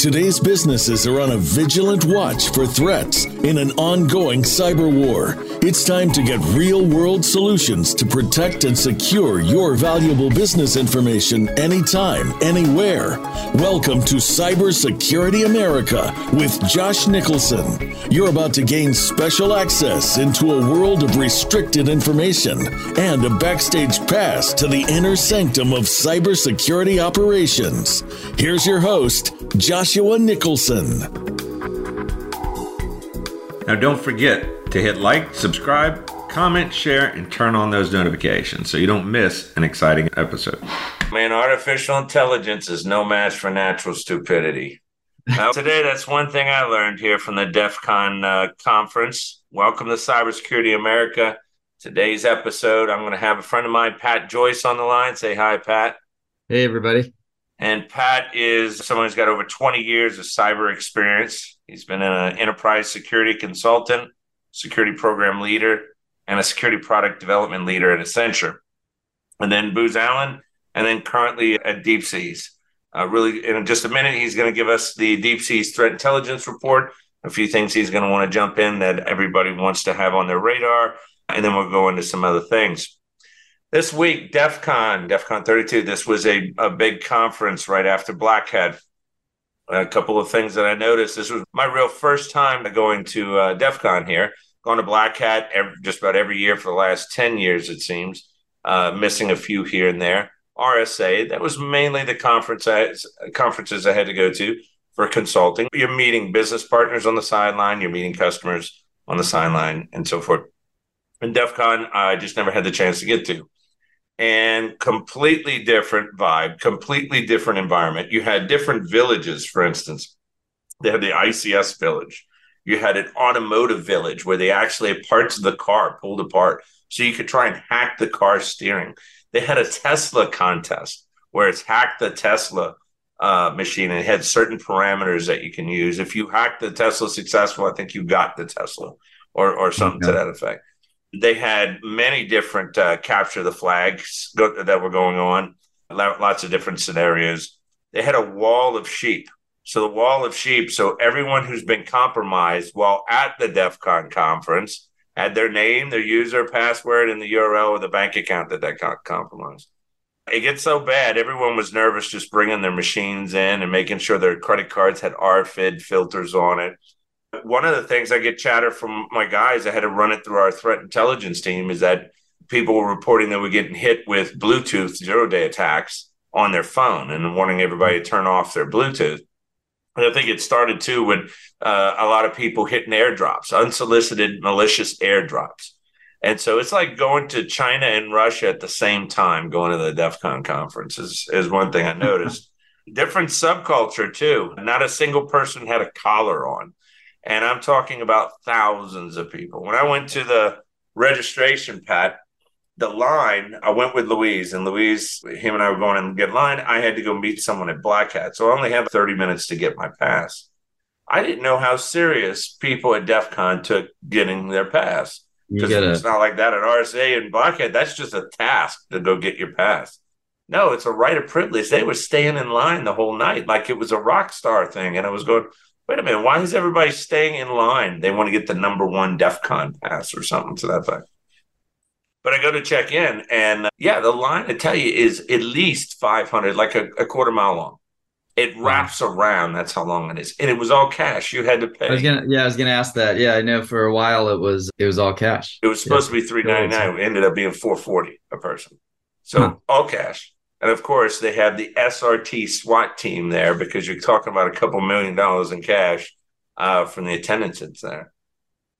Today's businesses are on a vigilant watch for threats in an ongoing cyber war. It's time to get real world solutions to protect and secure your valuable business information anytime, anywhere. Welcome to Cybersecurity America with Josh Nicholson. You're about to gain special access into a world of restricted information and a backstage pass to the inner sanctum of cybersecurity operations. Here's your host, Joshua Nicholson. Now, don't forget to hit like, subscribe, comment, share, and turn on those notifications so you don't miss an exciting episode. Man, artificial intelligence is no match for natural stupidity. Now, today, that's one thing I learned here from the DEF CON uh, conference. Welcome to Cybersecurity America. Today's episode, I'm going to have a friend of mine, Pat Joyce, on the line. Say hi, Pat. Hey, everybody. And Pat is someone who's got over 20 years of cyber experience. He's been an enterprise security consultant, security program leader, and a security product development leader at Accenture. And then Booz Allen, and then currently at DeepSeas. Uh, really, in just a minute, he's going to give us the DeepSeas Threat Intelligence Report, a few things he's going to want to jump in that everybody wants to have on their radar, and then we'll go into some other things. This week, DEF CON, DEF CON 32, this was a, a big conference right after Black Hat. A couple of things that I noticed. This was my real first time going to uh, DEF CON here. Going to Black Hat every, just about every year for the last 10 years, it seems, uh, missing a few here and there. RSA, that was mainly the conference I, conferences I had to go to for consulting. You're meeting business partners on the sideline, you're meeting customers on the sideline, and so forth. And DEF CON, I just never had the chance to get to and completely different vibe, completely different environment. You had different villages, for instance. They had the ICS village. You had an automotive village where they actually had parts of the car pulled apart so you could try and hack the car steering. They had a Tesla contest where it's hack the Tesla uh, machine and it had certain parameters that you can use. If you hack the Tesla successful, I think you got the Tesla or, or something okay. to that effect they had many different uh, capture the flags go- that were going on, lots of different scenarios. They had a wall of sheep. So the wall of sheep. So everyone who's been compromised while at the DEF CON conference had their name, their user, password, and the URL of the bank account that they got compromised. It gets so bad. Everyone was nervous just bringing their machines in and making sure their credit cards had RFID filters on it one of the things I get chatter from my guys, I had to run it through our threat intelligence team, is that people were reporting that we're getting hit with Bluetooth zero day attacks on their phone and wanting everybody to turn off their Bluetooth. And I think it started too with uh, a lot of people hitting airdrops, unsolicited malicious airdrops. And so it's like going to China and Russia at the same time, going to the DEF CON conference is, is one thing I noticed. Different subculture too. Not a single person had a collar on. And I'm talking about thousands of people. When I went to the registration, Pat, the line, I went with Louise, and Louise, him and I were going and get line. I had to go meet someone at Black Hat. So I only have 30 minutes to get my pass. I didn't know how serious people at DEF CON took getting their pass. Because it's not like that at RSA and Black Hat. That's just a task to go get your pass. No, it's a right of privilege. They were staying in line the whole night like it was a rock star thing. And I was going, wait a minute, why is everybody staying in line? They want to get the number one DEF CON pass or something to that effect. But I go to check in, and uh, yeah, the line I tell you is at least 500, like a, a quarter mile long. It wraps wow. around. That's how long it is, and it was all cash. You had to pay. I was gonna, yeah, I was gonna ask that. Yeah, I know for a while it was it was all cash. It was supposed yeah. to be three ninety nine. It ended up being four forty a person. So huh. all cash. And of course, they have the SRT SWAT team there because you're talking about a couple million dollars in cash uh, from the attendance that's there.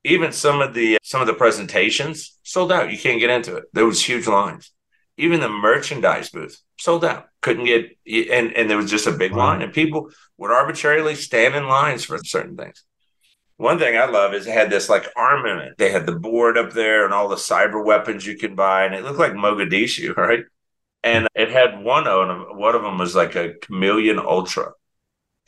Even some of the some of the presentations sold out. You can't get into it. There was huge lines. Even the merchandise booth sold out. Couldn't get and and there was just a big line, and people would arbitrarily stand in lines for certain things. One thing I love is it had this like armament. They had the board up there and all the cyber weapons you can buy, and it looked like Mogadishu, right? And it had one of them. One of them was like a Chameleon Ultra,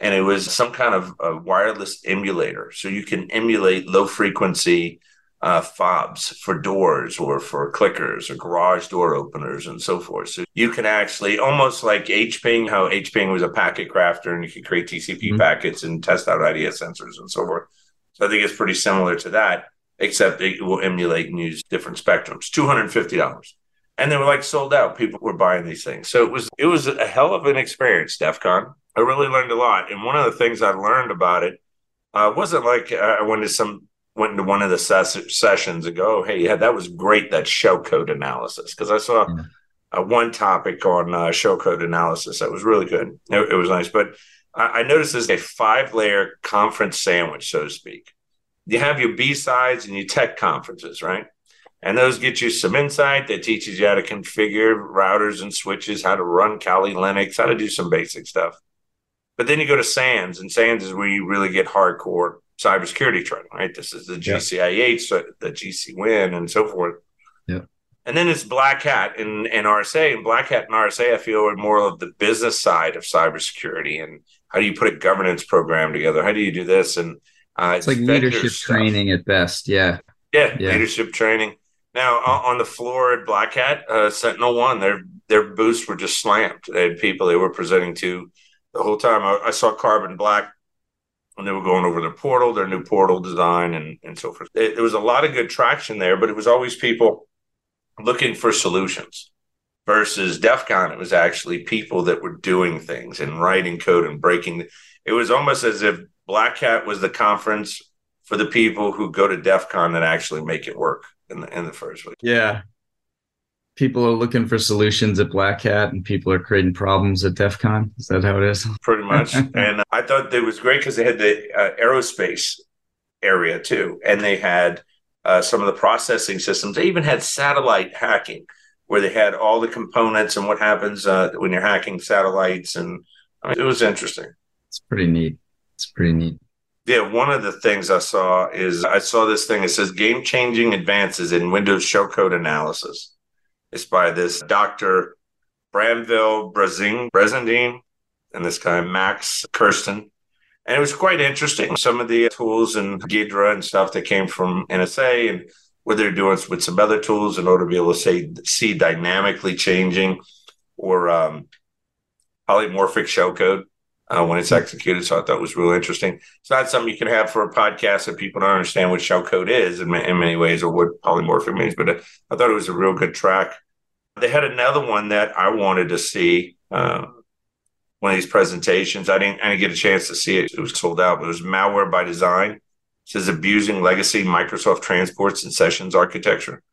and it was some kind of a wireless emulator, so you can emulate low frequency uh, fobs for doors or for clickers or garage door openers and so forth. So you can actually almost like HPing, how HPing was a packet crafter and you could create TCP mm-hmm. packets and test out IDS sensors and so forth. So I think it's pretty similar to that, except it will emulate and use different spectrums. Two hundred and fifty dollars, and they were like sold out. People were buying these things, so it was it was a hell of an experience. DEF CON. I really learned a lot, and one of the things I learned about it uh, wasn't like uh, I went to some went into one of the ses- sessions and go, oh, hey, yeah, that was great, that show code analysis. Because I saw yeah. uh, one topic on uh, show code analysis that was really good. It, it was nice. But I, I noticed there's a five layer conference sandwich, so to speak. You have your B sides and your tech conferences, right? And those get you some insight that teaches you how to configure routers and switches, how to run Kali Linux, how to do some basic stuff. But then you go to SANS, and SANS is where you really get hardcore cybersecurity training, right? This is the GCIH, so the GC Win, and so forth. Yeah. And then it's Black Hat and, and RSA. And Black Hat and RSA, I feel, are more of the business side of cybersecurity. And how do you put a governance program together? How do you do this? And uh, it's, it's, like leadership stuff. training at best. Yeah. yeah. yeah. leadership training. Now on the floor at Black Hat, uh, Sentinel One, their their booths were just slammed. They had people they were presenting to the whole time. I, I saw Carbon Black and they were going over their portal, their new portal design, and and so forth. It, there was a lot of good traction there, but it was always people looking for solutions. Versus DEF CON, it was actually people that were doing things and writing code and breaking. It was almost as if Black Hat was the conference for the people who go to DEF CON that actually make it work in the in the first place. Yeah, people are looking for solutions at Black Hat and people are creating problems at DEF CON. Is that how it is? Pretty much. and I thought it was great because they had the uh, aerospace area too. And they had uh, some of the processing systems. They even had satellite hacking where they had all the components and what happens uh, when you're hacking satellites. And I mean, it was interesting. It's pretty neat. It's pretty neat. Yeah, one of the things I saw is I saw this thing. It says game changing advances in Windows shellcode analysis. It's by this Dr. Bramwell Brazing, Brizendine and this guy, Max Kersten. And it was quite interesting. Some of the tools and Ghidra and stuff that came from NSA and what they're doing with some other tools in order to be able to say, see dynamically changing or um, polymorphic shellcode uh, when it's executed. So I thought it was really interesting. It's not something you can have for a podcast that people don't understand what shellcode is in, in many ways or what polymorphic means. But uh, I thought it was a real good track. They had another one that I wanted to see. Uh, one of these presentations. I didn't, I didn't get a chance to see it. It was sold out, but it was malware by design. It says abusing legacy Microsoft transports and sessions architecture.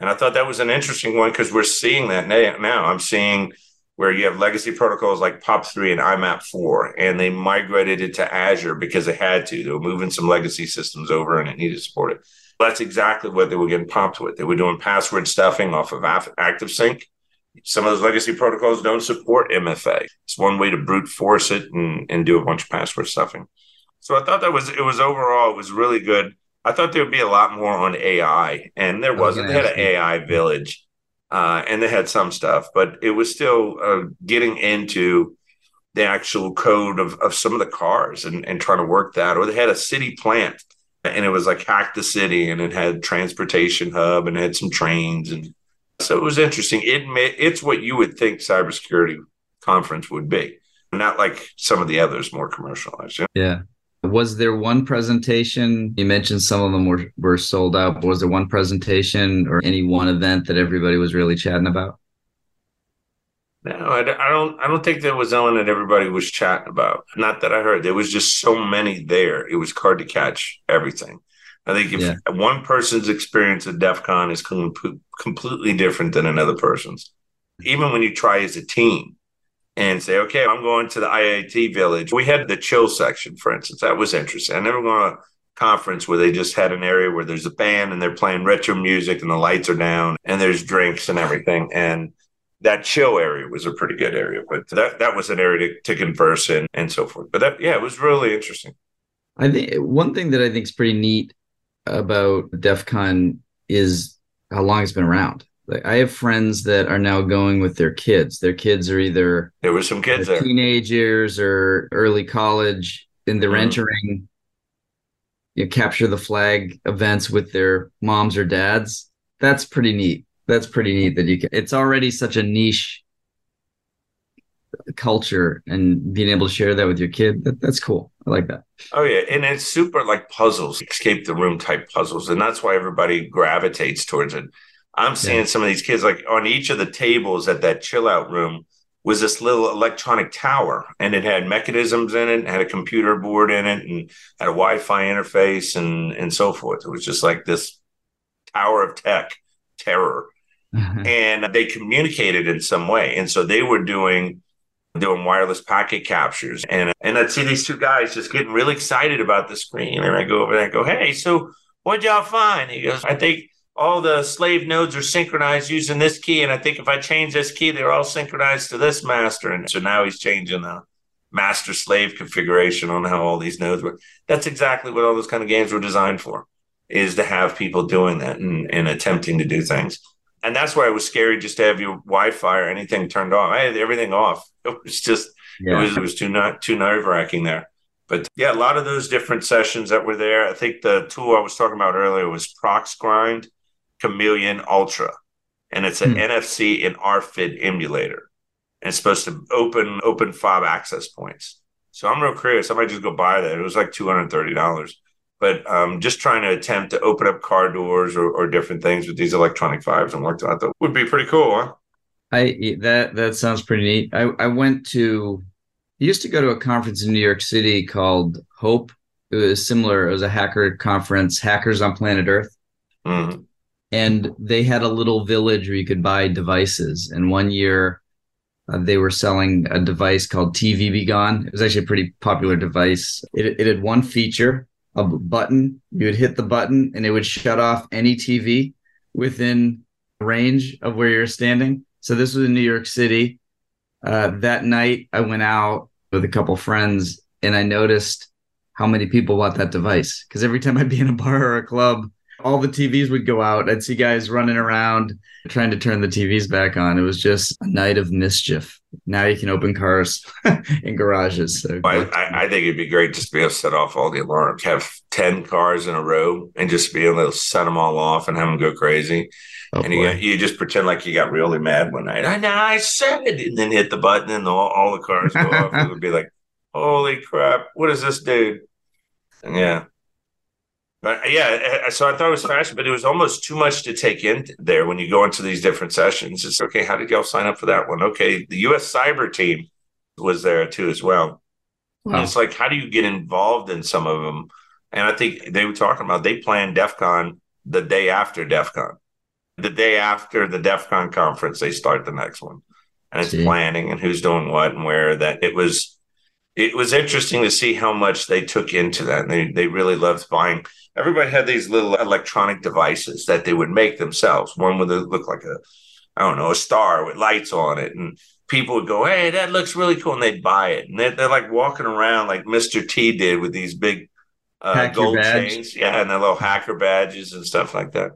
And I thought that was an interesting one because we're seeing that now. I'm seeing where you have legacy protocols like POP3 and IMAP4, and they migrated it to Azure because they had to. They were moving some legacy systems over and it needed to support it. That's exactly what they were getting popped with. They were doing password stuffing off of ActiveSync. Some of those legacy protocols don't support MFA. It's one way to brute force it and, and do a bunch of password stuffing. So I thought that was it was overall it was really good. I thought there would be a lot more on AI, and there wasn't. They had an AI village uh, and they had some stuff, but it was still uh, getting into the actual code of, of some of the cars and, and trying to work that. Or they had a city plant and it was like hack the city and it had transportation hub and had some trains and so it was interesting. It it's what you would think cybersecurity conference would be, not like some of the others more commercialized. Yeah. Was there one presentation? You mentioned some of them were, were sold out, but was there one presentation or any one event that everybody was really chatting about? No, I, I don't. I don't think there was one that everybody was chatting about. Not that I heard. There was just so many there. It was hard to catch everything. I think if yeah. one person's experience at DEF CON is com- completely different than another person's, even when you try as a team, and say, okay, I'm going to the IIT village. We had the chill section, for instance. That was interesting. I never gone to a conference where they just had an area where there's a band and they're playing retro music and the lights are down and there's drinks and everything. And that chill area was a pretty good area, but that, that was an area to, to converse in and so forth. But that, yeah, it was really interesting. I think one thing that I think is pretty neat about DEF CON is how long it's been around. Like I have friends that are now going with their kids. Their kids are either there were some kids there. teenage years or early college, and they're mm-hmm. entering you know, capture the flag events with their moms or dads. That's pretty neat. That's pretty neat that you can. It's already such a niche culture, and being able to share that with your kid, that, that's cool. I like that. Oh yeah, and it's super like puzzles, escape the room type puzzles, and that's why everybody gravitates towards it. I'm seeing yeah. some of these kids like on each of the tables at that chill out room was this little electronic tower and it had mechanisms in it, had a computer board in it, and had a Wi-Fi interface and and so forth. It was just like this tower of tech terror. Mm-hmm. And they communicated in some way. And so they were doing doing wireless packet captures. And and I'd see these two guys just getting really excited about the screen. And I go over there and go, Hey, so what'd y'all find? He goes, I think all the slave nodes are synchronized using this key. And I think if I change this key, they're all synchronized to this master. And so now he's changing the master slave configuration on how all these nodes work. That's exactly what all those kind of games were designed for, is to have people doing that and, and attempting to do things. And that's why it was scary just to have your Wi-Fi or anything turned on. I had everything off. It was just yeah. it was it was too not too nerve wracking there. But yeah, a lot of those different sessions that were there. I think the tool I was talking about earlier was ProxGrind Chameleon Ultra, and it's an hmm. NFC and RFID emulator. And it's supposed to open open fob access points. So I'm real curious. I might just go buy that. It was like two hundred thirty dollars. But um, just trying to attempt to open up car doors or, or different things with these electronic fibs and worked out that would be pretty cool, huh? I that that sounds pretty neat. I, I went to I used to go to a conference in New York City called Hope. It was similar. It was a hacker conference, Hackers on Planet Earth. Mm-hmm and they had a little village where you could buy devices. And one year, uh, they were selling a device called TV Be Gone. It was actually a pretty popular device. It, it had one feature, a button. You would hit the button, and it would shut off any TV within range of where you're standing. So this was in New York City. Uh, that night, I went out with a couple friends, and I noticed how many people bought that device. Because every time I'd be in a bar or a club, all the TVs would go out. I'd see guys running around trying to turn the TVs back on. It was just a night of mischief. Now you can open cars in garages. So I, I, think it'd be great just to be able to set off all the alarms, have 10 cars in a row and just be able to set them all off and have them go crazy. Oh, and you, you, just pretend like you got really mad one night. I know I said it, and then hit the button, and all, all the cars go off. It would be like, "Holy crap! What is this dude?" And yeah, but uh, yeah, uh, uh, so I thought it was fascinating, but it was almost too much to take in there when you go into these different sessions. It's okay, how did y'all sign up for that one? Okay, the US cyber team was there too as well. Wow. It's like, how do you get involved in some of them? And I think they were talking about they planned DEF CON the day after DEF CON. The day after the DEF CON conference, they start the next one. And it's See. planning and who's doing what and where that it was it was interesting to see how much they took into that. And they they really loved buying everybody had these little electronic devices that they would make themselves. One would look like a, I don't know, a star with lights on it. And people would go, Hey, that looks really cool. And they'd buy it. And they're, they're like walking around like Mr. T did with these big uh, gold chains. Yeah. And their little hacker badges and stuff like that.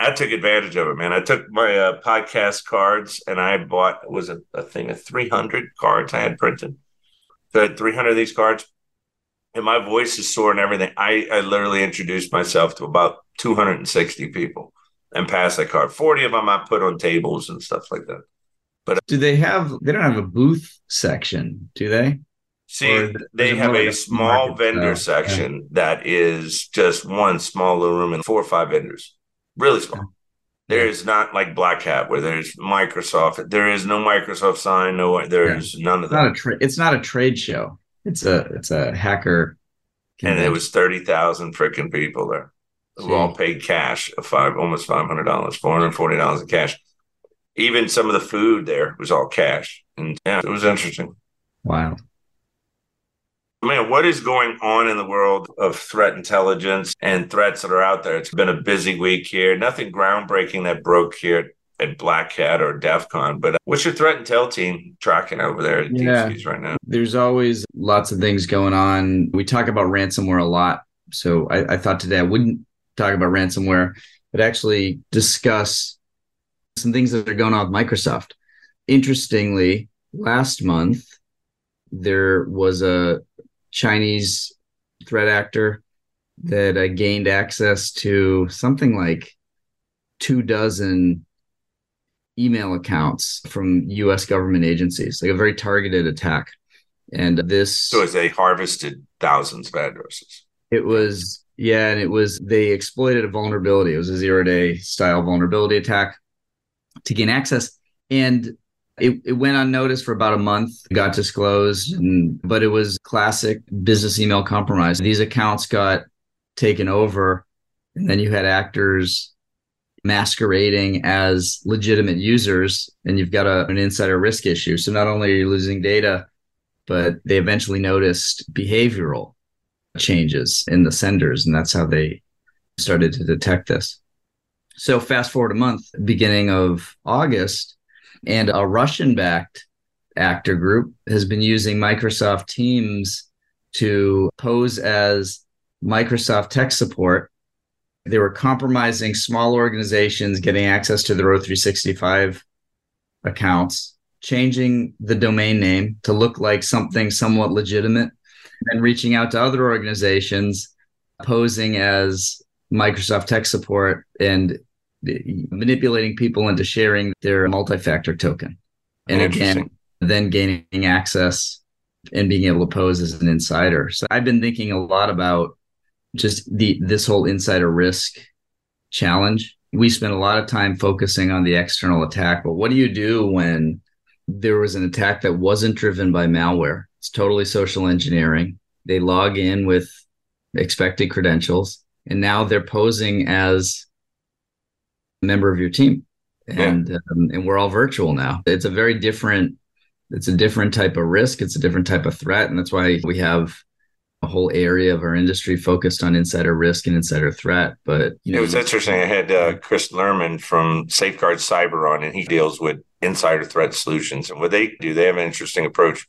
I took advantage of it, man. I took my uh, podcast cards and I bought, was it a thing of 300 cards I had printed? So I had 300 of these cards and my voice is sore and everything. I, I literally introduced myself to about 260 people and passed that card. 40 of them I put on tables and stuff like that. But uh, do they have, they don't have a booth section, do they? See, they have a small vendor section yeah. that is just one small little room and four or five vendors, really small. There is not like Black Hat where there's Microsoft. There is no Microsoft sign. No, there's yeah. none of that. Not a tra- it's not a trade show. It's a it's a hacker. Convention. And it was thirty thousand freaking people there who all paid cash of five almost five hundred dollars, four hundred forty dollars in cash. Even some of the food there was all cash, and yeah, it was interesting. Wow. Man, what is going on in the world of threat intelligence and threats that are out there? It's been a busy week here. Nothing groundbreaking that broke here at Black Hat or DEF CON. But uh, what's your threat intel team tracking over there at yeah. right now? There's always lots of things going on. We talk about ransomware a lot. So I, I thought today I wouldn't talk about ransomware, but actually discuss some things that are going on with Microsoft. Interestingly, last month, there was a Chinese threat actor that uh, gained access to something like two dozen email accounts from US government agencies, like a very targeted attack. And this. So as they harvested thousands of addresses. It was, yeah, and it was, they exploited a vulnerability. It was a zero day style vulnerability attack to gain access. And it, it went unnoticed for about a month, got disclosed, and, but it was classic business email compromise. These accounts got taken over, and then you had actors masquerading as legitimate users, and you've got a, an insider risk issue. So not only are you losing data, but they eventually noticed behavioral changes in the senders, and that's how they started to detect this. So fast forward a month, beginning of August, and a Russian backed actor group has been using Microsoft Teams to pose as Microsoft tech support. They were compromising small organizations getting access to their O365 accounts, changing the domain name to look like something somewhat legitimate, and reaching out to other organizations posing as Microsoft tech support and manipulating people into sharing their multi-factor token. And again then gaining access and being able to pose as an insider. So i've been thinking a lot about just the this whole insider risk challenge. We spent a lot of time focusing on the external attack but what do you do when there was an attack that wasn't driven by malware? It's totally social engineering. They log in with expected credentials and now they're posing as member of your team. And yeah. um, and we're all virtual now. It's a very different it's a different type of risk. It's a different type of threat. And that's why we have a whole area of our industry focused on insider risk and insider threat. But you know it was interesting. I had uh, chris Lehman from safeguard cyber on and he deals with insider threat solutions. And what they do they have an interesting approach.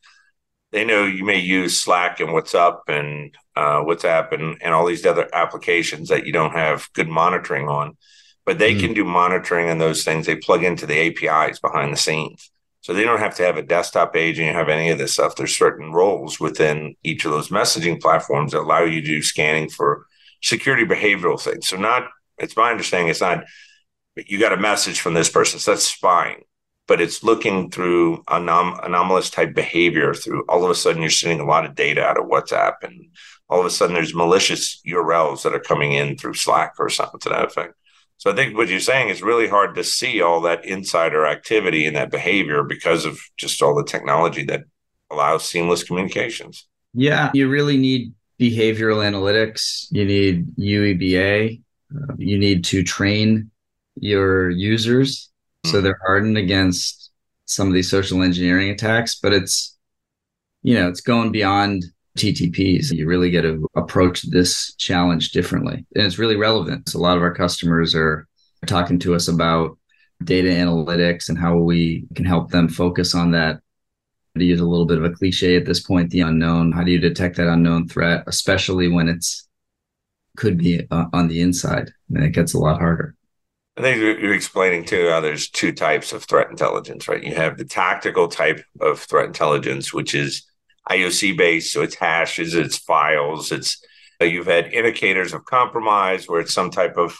They know you may use slack and whatsapp and uh, whatsapp and, and all these other applications that you don't have good monitoring on but they mm-hmm. can do monitoring and those things. They plug into the APIs behind the scenes. So they don't have to have a desktop agent, have any of this stuff. There's certain roles within each of those messaging platforms that allow you to do scanning for security behavioral things. So not, it's my understanding, it's not, you got a message from this person. So that's spying, but it's looking through anom- anomalous type behavior through all of a sudden you're sending a lot of data out of WhatsApp and all of a sudden there's malicious URLs that are coming in through Slack or something to that effect. So I think what you're saying is really hard to see all that insider activity and that behavior because of just all the technology that allows seamless communications. Yeah, you really need behavioral analytics. You need UEBA. Uh, you need to train your users so mm-hmm. they're hardened against some of these social engineering attacks. But it's, you know, it's going beyond TTPs. You really get to approach this challenge differently. And it's really relevant. So a lot of our customers are talking to us about data analytics and how we can help them focus on that. To use a little bit of a cliche at this point, the unknown. How do you detect that unknown threat, especially when it's could be uh, on the inside? I mean, it gets a lot harder. I think you're explaining too how there's two types of threat intelligence, right? You have the tactical type of threat intelligence, which is IOC based, so it's hashes, it's files, it's uh, you've had indicators of compromise where it's some type of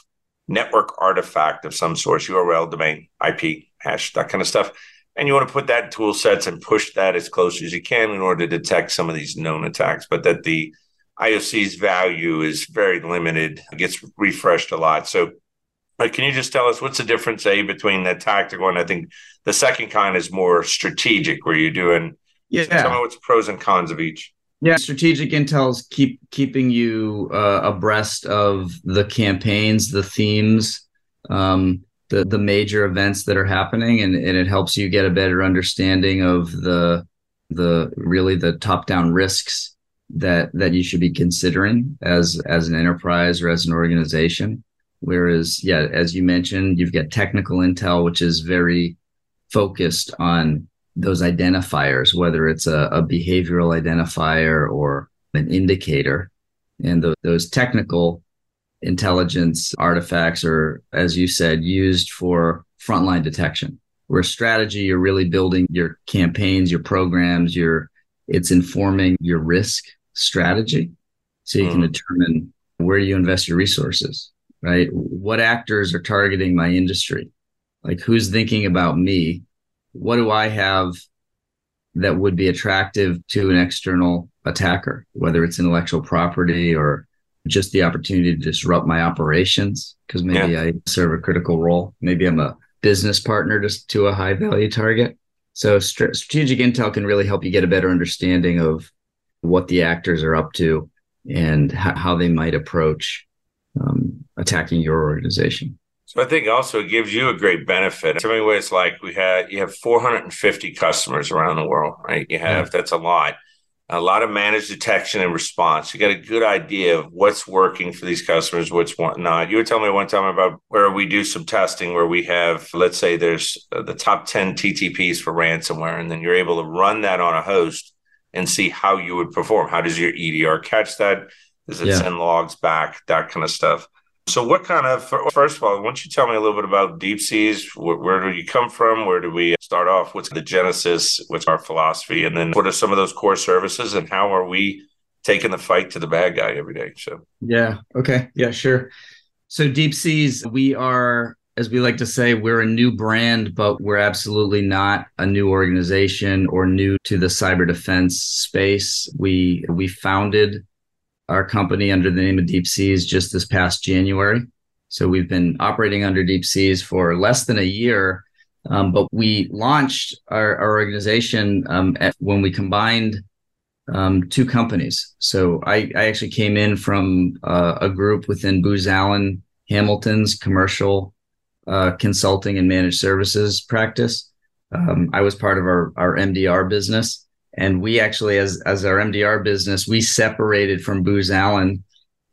network artifact of some source, URL, domain, IP, hash, that kind of stuff. And you want to put that in tool sets and push that as close as you can in order to detect some of these known attacks, but that the IOC's value is very limited, it gets refreshed a lot. So but can you just tell us what's the difference, A, between the tactical and I think the second kind is more strategic, where you're doing yeah. So tell me what's pros and cons of each. Yeah, strategic intel's keep keeping you uh, abreast of the campaigns, the themes, um, the the major events that are happening, and, and it helps you get a better understanding of the the really the top down risks that that you should be considering as as an enterprise or as an organization. Whereas, yeah, as you mentioned, you've got technical intel, which is very focused on those identifiers, whether it's a, a behavioral identifier or an indicator. And the, those technical intelligence artifacts are, as you said, used for frontline detection. Where strategy, you're really building your campaigns, your programs, your it's informing your risk strategy. So you mm. can mm-hmm. determine where you invest your resources? Right? What actors are targeting my industry? Like who's thinking about me? What do I have that would be attractive to an external attacker, whether it's intellectual property or just the opportunity to disrupt my operations because maybe yeah. I serve a critical role. Maybe I'm a business partner to, to a high value target. So st- strategic intel can really help you get a better understanding of what the actors are up to and h- how they might approach um, attacking your organization. So I think also it gives you a great benefit. So many ways, like we had, you have 450 customers around the world, right? You have yeah. that's a lot a lot of managed detection and response. You got a good idea of what's working for these customers, what's not. You were telling me one time about where we do some testing where we have, let's say, there's uh, the top 10 TTPs for ransomware, and then you're able to run that on a host and see how you would perform. How does your EDR catch that? Does it yeah. send logs back? That kind of stuff. So, what kind of, first of all, why don't you tell me a little bit about DeepSeas? Where, where, do you come from? Where do we start off? What's the genesis? What's our philosophy? And then what are some of those core services and how are we taking the fight to the bad guy every day? So, yeah. Okay. Yeah, sure. So, DeepSeas, we are, as we like to say, we're a new brand, but we're absolutely not a new organization or new to the cyber defense space. We, we founded our company under the name of DeepSeas just this past January. So we've been operating under DeepSeas for less than a year, um, but we launched our, our organization um, at, when we combined um, two companies. So I, I, actually came in from uh, a group within Booz Allen Hamilton's commercial uh, consulting and managed services practice. Um, I was part of our, our MDR business. And we actually, as as our MDR business, we separated from Booz Allen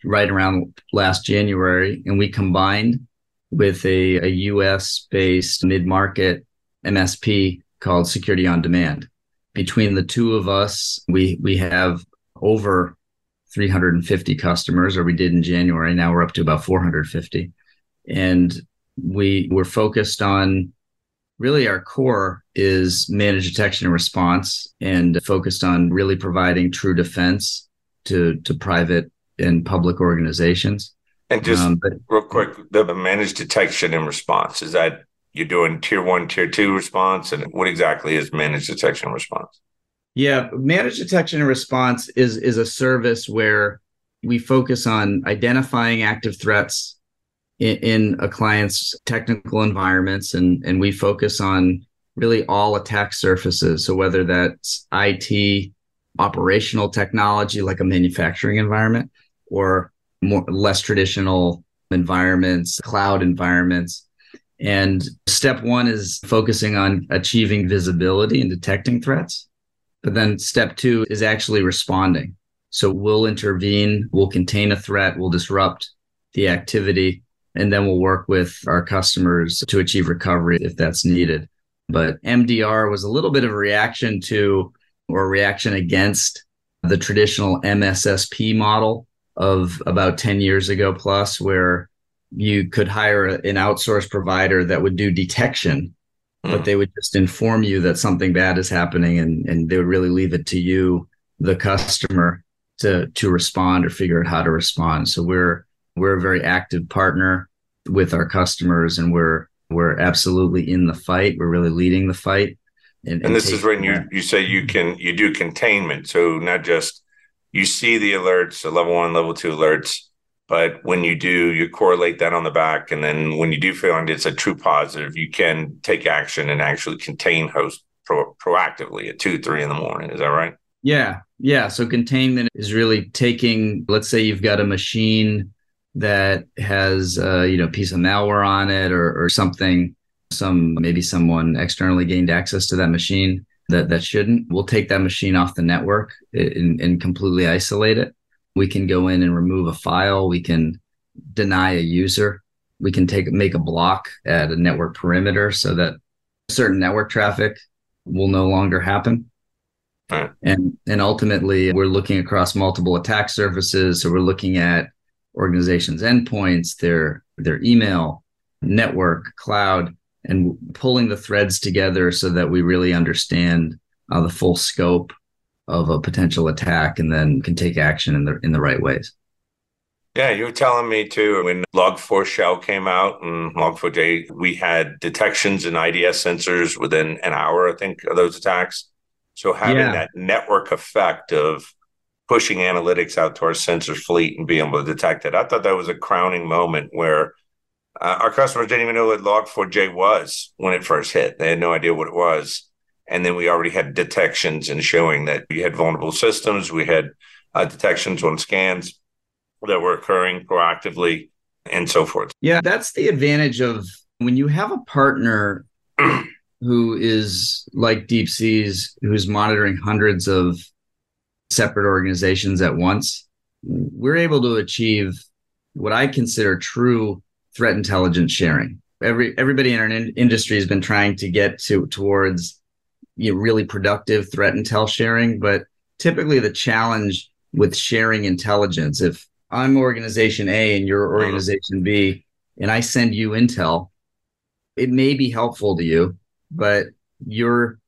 right around last January, and we combined with a, a US based mid market MSP called Security on Demand. Between the two of us, we we have over 350 customers, or we did in January. Now we're up to about 450, and we were focused on really our core is managed detection and response and focused on really providing true defense to to private and public organizations. And just um, but, real quick, the managed detection and response is that you're doing tier one, tier two response, and what exactly is managed detection and response? Yeah, managed detection and response is is a service where we focus on identifying active threats in, in a client's technical environments and and we focus on really all attack surfaces. So whether that's IT operational technology like a manufacturing environment or more less traditional environments cloud environments. And step 1 is focusing on achieving visibility and detecting threats. But then step 2 is actually responding. So we'll intervene we'll contain a threat we'll disrupt the activity and then we'll work with our customers to achieve recovery if that's needed. But MDR was a little bit of a reaction to or reaction against the traditional MSSP model of about 10 years ago plus, where you could hire an outsourced provider that would do detection, but hmm. they would just inform you that something bad is happening and, and they would really leave it to you, the customer, to to respond or figure out how to respond. So we're we're a very active partner with our customers and we're we're absolutely in the fight. We're really leading the fight. And, and, and this is when you you say you can you do containment. So not just you see the alerts, the level one, level two alerts, but when you do, you correlate that on the back, and then when you do find it's a true positive, you can take action and actually contain host pro- proactively at two, three in the morning. Is that right? Yeah, yeah. So containment is really taking. Let's say you've got a machine that has uh, you know piece of malware on it or, or something some maybe someone externally gained access to that machine that that shouldn't we'll take that machine off the network and, and completely isolate it. We can go in and remove a file. We can deny a user. We can take make a block at a network perimeter so that certain network traffic will no longer happen. Right. and and ultimately we're looking across multiple attack surfaces. So we're looking at organizations' endpoints, their their email, network, cloud, and pulling the threads together so that we really understand uh, the full scope of a potential attack and then can take action in the in the right ways. Yeah, you were telling me too when Log4Shell came out and Log4j, we had detections and IDS sensors within an hour, I think, of those attacks. So having yeah. that network effect of pushing analytics out to our sensor fleet and being able to detect it, I thought that was a crowning moment where uh, our customers didn't even know what Log4j was when it first hit. They had no idea what it was. And then we already had detections and showing that we had vulnerable systems. We had uh, detections on scans that were occurring proactively and so forth. Yeah, that's the advantage of when you have a partner who is like DeepSeas, who's monitoring hundreds of separate organizations at once, we're able to achieve what I consider true threat intelligence sharing. Every everybody in our in- industry has been trying to get to towards you know, really productive threat intel sharing, but typically the challenge with sharing intelligence, if I'm organization A and you're uh-huh. organization B, and I send you intel, it may be helpful to you, but you're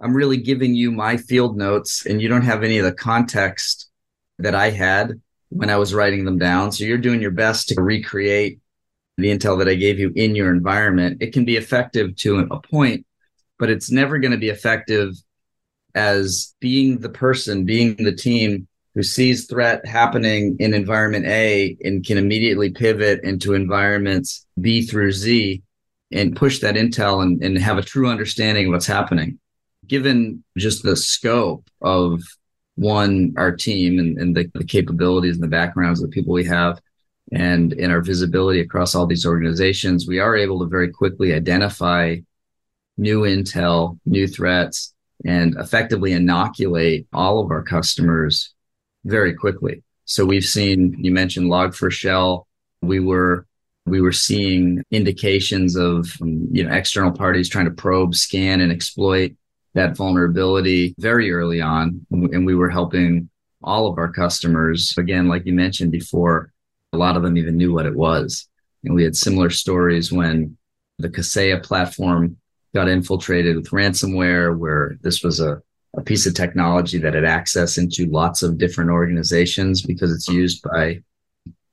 I'm really giving you my field notes and you don't have any of the context that I had when I was writing them down. So you're doing your best to recreate the intel that I gave you in your environment. It can be effective to a point, but it's never going to be effective as being the person, being the team who sees threat happening in environment A and can immediately pivot into environments B through Z and push that intel and, and have a true understanding of what's happening. Given just the scope of one, our team and, and the, the capabilities and the backgrounds of the people we have and in our visibility across all these organizations, we are able to very quickly identify new intel, new threats, and effectively inoculate all of our customers very quickly. So we've seen you mentioned Log4Shell. We were we were seeing indications of you know external parties trying to probe, scan, and exploit that vulnerability very early on, and we were helping all of our customers. Again, like you mentioned before, a lot of them even knew what it was, and we had similar stories when the Kaseya platform got infiltrated with ransomware, where this was a a piece of technology that had access into lots of different organizations because it's used by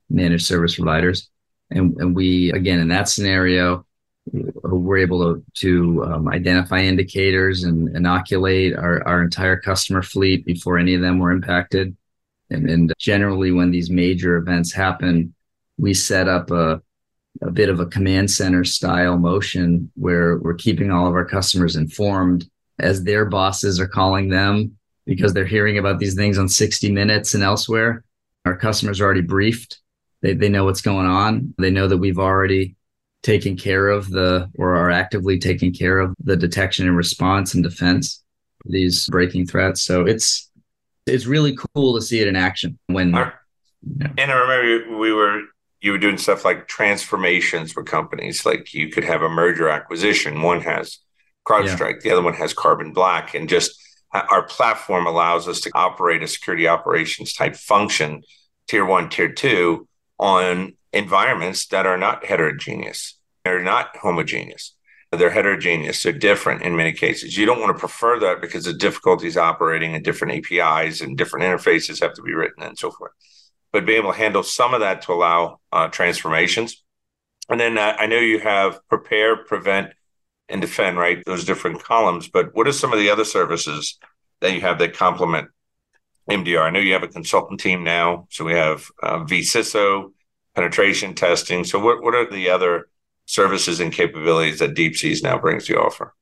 managed service providers. And, and we, again, in that scenario, we're able to, to um, identify indicators and inoculate our, our entire customer fleet before any of them were impacted. And, and generally, when these major events happen, we set up a, a bit of a command center style motion where we're keeping all of our customers informed as their bosses are calling them because they're hearing about these things on 60 Minutes and elsewhere. Our customers are already briefed. They, they know what's going on. They know that we've already taken care of the or are actively taking care of the detection and response and defense these breaking threats. So it's it's really cool to see it in action when yeah. and I remember we were you were doing stuff like transformations for companies. Like you could have a merger acquisition. One has CrowdStrike. Yeah. The other one has Carbon Black, and just uh, our platform allows us to operate a security operations type function, tier one, tier two, on environments that are not heterogeneous. They're not homogeneous. They're heterogeneous. They're different in many cases. You don't want to prefer that because the difficulties operating in different APIs and different interfaces have to be written and so forth. But being able to handle some of that to allow uh, transformations. And then uh, I know you have prepare, prevent, and defend, right? Those different columns. But what are some of the other services that you have that complement MDR? I know you have a consultant team now. So we have uh, vCISO, penetration testing. So what, what are the other services and capabilities that DeepSeas now brings to offer?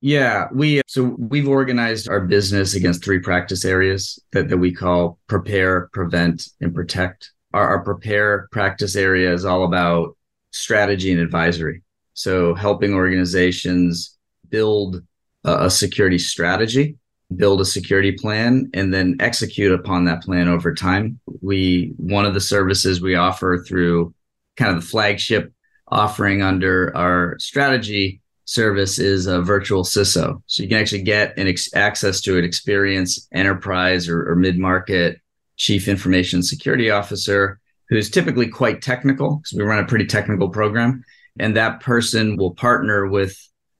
Yeah, we so we've organized our business against three practice areas that, that we call prepare, prevent, and protect. Our, our prepare practice area is all about strategy and advisory. So helping organizations build a, a security strategy, build a security plan, and then execute upon that plan over time. We one of the services we offer through kind of the flagship offering under our strategy service is a virtual CISO. So you can actually get an ex- access to an experienced enterprise or, or mid-market chief information security officer who's typically quite technical because we run a pretty technical program and that person will partner with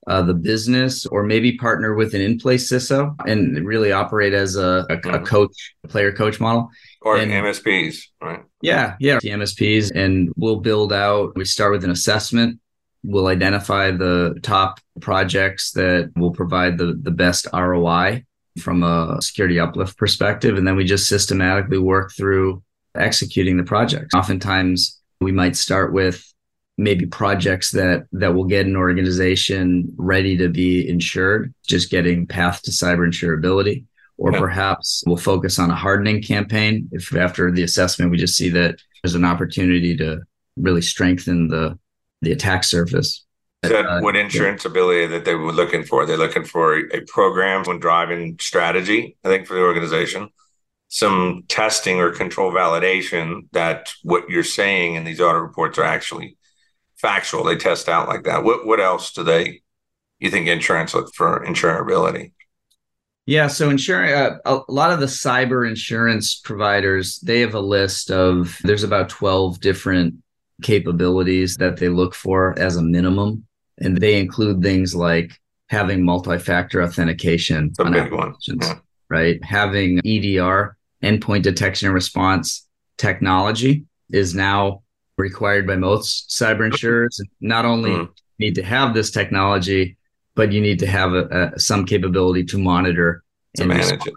uh, the business or maybe partner with an in-place CISO and really operate as a, a, a mm-hmm. coach, a player coach model. Or and, MSPs, right? Yeah, yeah, the MSPs. And we'll build out, we start with an assessment. We'll identify the top projects that will provide the, the best ROI from a security uplift perspective. And then we just systematically work through executing the projects. Oftentimes we might start with maybe projects that that will get an organization ready to be insured, just getting path to cyber insurability. Or perhaps we'll focus on a hardening campaign. If after the assessment we just see that there's an opportunity to really strengthen the the attack surface. Is that uh, what insurance yeah. ability that they were looking for? They're looking for a, a program when driving strategy, I think, for the organization some testing or control validation that what you're saying in these audit reports are actually factual. They test out like that. What what else do they you think insurance look for insurability? Yeah, so insurance uh, a lot of the cyber insurance providers, they have a list of there's about 12 different capabilities that they look for as a minimum and they include things like having multi-factor authentication a big one. Yeah. Right? Having EDR endpoint detection and response technology is now required by most cyber insurers. Not only mm. need to have this technology, but you need to have a, a, some capability to monitor to and manage it.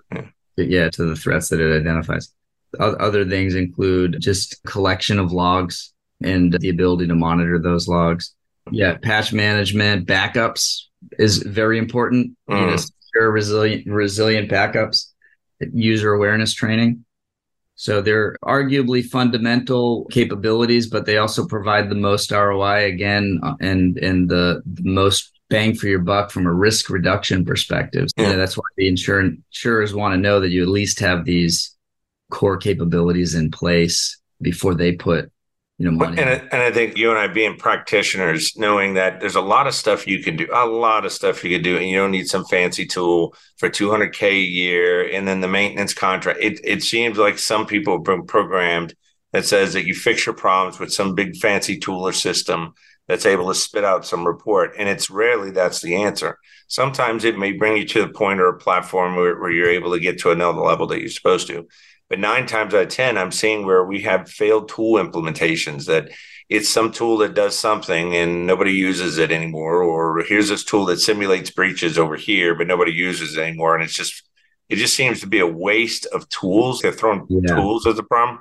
Yeah. yeah, to the threats that it identifies. Other things include just collection of logs and the ability to monitor those logs. Yeah, patch management, backups is very important. Mm. You know, secure, resilient, resilient backups user awareness training. So they're arguably fundamental capabilities, but they also provide the most ROI again uh, and and the, the most bang for your buck from a risk reduction perspective. Yeah. That's why the insurance insurers want to know that you at least have these core capabilities in place before they put you know money. And I, and I think you and I being practitioners, knowing that there's a lot of stuff you can do, a lot of stuff you can do, and you don't need some fancy tool for 200k a year, and then the maintenance contract. It it seems like some people have been programmed that says that you fix your problems with some big fancy tool or system that's able to spit out some report, and it's rarely that's the answer. Sometimes it may bring you to the point or a platform where, where you're able to get to another level that you're supposed to but nine times out of 10, I'm seeing where we have failed tool implementations that it's some tool that does something and nobody uses it anymore. Or here's this tool that simulates breaches over here, but nobody uses it anymore. And it's just, it just seems to be a waste of tools. They're throwing yeah. tools as a problem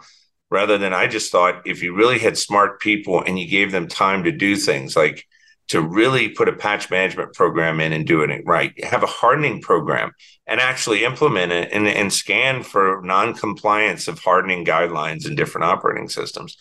rather than I just thought if you really had smart people and you gave them time to do things like to really put a patch management program in and doing it right. Have a hardening program and actually implement it and, and scan for non-compliance of hardening guidelines in different operating systems.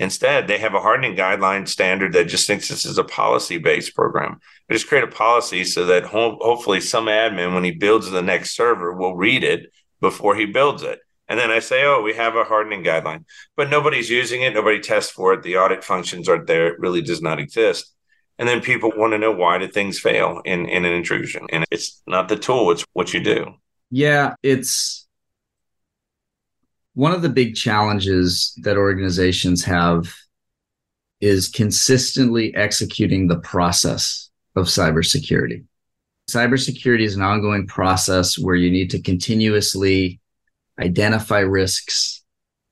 Instead, they have a hardening guideline standard that just thinks this is a policy-based program. They just create a policy so that ho- hopefully some admin, when he builds the next server, will read it before he builds it. And then I say, oh, we have a hardening guideline, but nobody's using it. Nobody tests for it. The audit functions aren't there. It really does not exist. And then people want to know why did things fail in, in an intrusion? And it's not the tool, it's what you do. Yeah, it's one of the big challenges that organizations have is consistently executing the process of cybersecurity. Cybersecurity is an ongoing process where you need to continuously identify risks,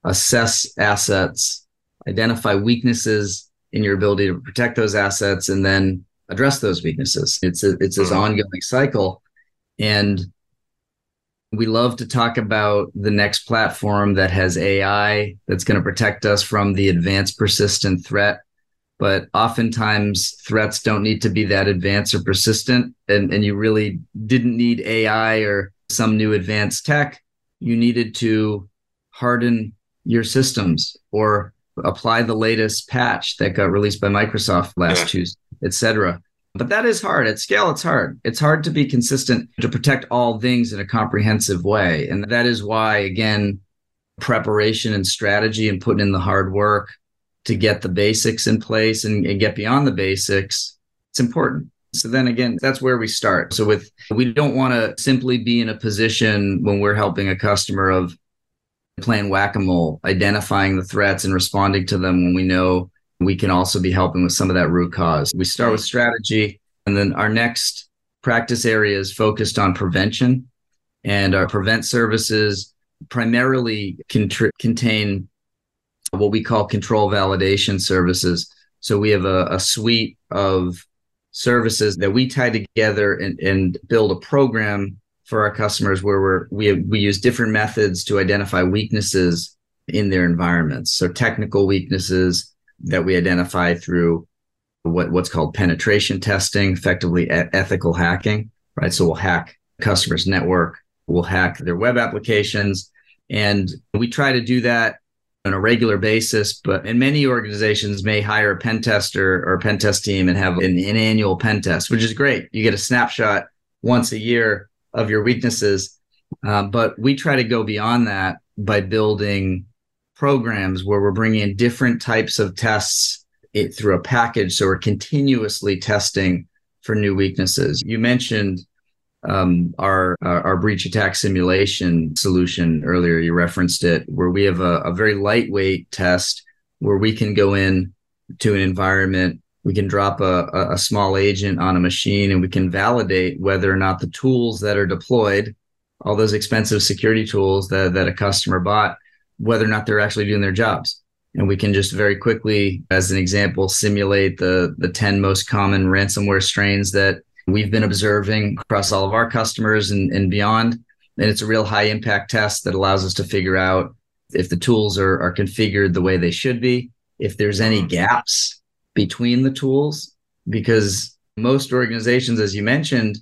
assess assets, identify weaknesses, in your ability to protect those assets and then address those weaknesses. It's a, it's this mm-hmm. ongoing cycle, and we love to talk about the next platform that has AI that's going to protect us from the advanced persistent threat. But oftentimes threats don't need to be that advanced or persistent. And, and you really didn't need AI or some new advanced tech. You needed to harden your systems or apply the latest patch that got released by Microsoft last yeah. Tuesday, etc. But that is hard. At scale, it's hard. It's hard to be consistent to protect all things in a comprehensive way. And that is why, again, preparation and strategy and putting in the hard work to get the basics in place and, and get beyond the basics, it's important. So then again, that's where we start. So with we don't want to simply be in a position when we're helping a customer of playing whack-a-mole, identifying the threats and responding to them when we know we can also be helping with some of that root cause. We start with strategy And then our next practice area is focused on prevention. And our prevent services primarily contain what we call control validation services. So we have a, a suite of services that we tie together and, and build a program for our customers where we're, we we use different methods to identify weaknesses in their environments. So technical weaknesses that we identify through what what's called penetration testing, effectively ethical hacking, right? So we'll hack customers' network, we'll hack their web applications, and we try to do that on a regular basis. But and many organizations may hire a pen tester or a pen test team and have an, an annual pen test, which is great. You get a snapshot once a year of your weaknesses. Um, but we try to go beyond that by building programs where we're bringing in different types of tests it, through a package. So we're continuously testing for new weaknesses. You mentioned um, our, our, our breach attack simulation solution earlier. You referenced it, where we have a, a very lightweight test where we can go in to an environment we can drop a, a small agent on a machine and we can validate whether or not the tools that are deployed all those expensive security tools that, that a customer bought whether or not they're actually doing their jobs. And we can just very quickly as an example simulate the the 10 most common ransomware strains that we've been observing across all of our customers and, and beyond. And it's a real high impact test that allows us to figure out if the tools are, are configured the way they should be if there's any mm-hmm. gaps between the tools because most organizations as you mentioned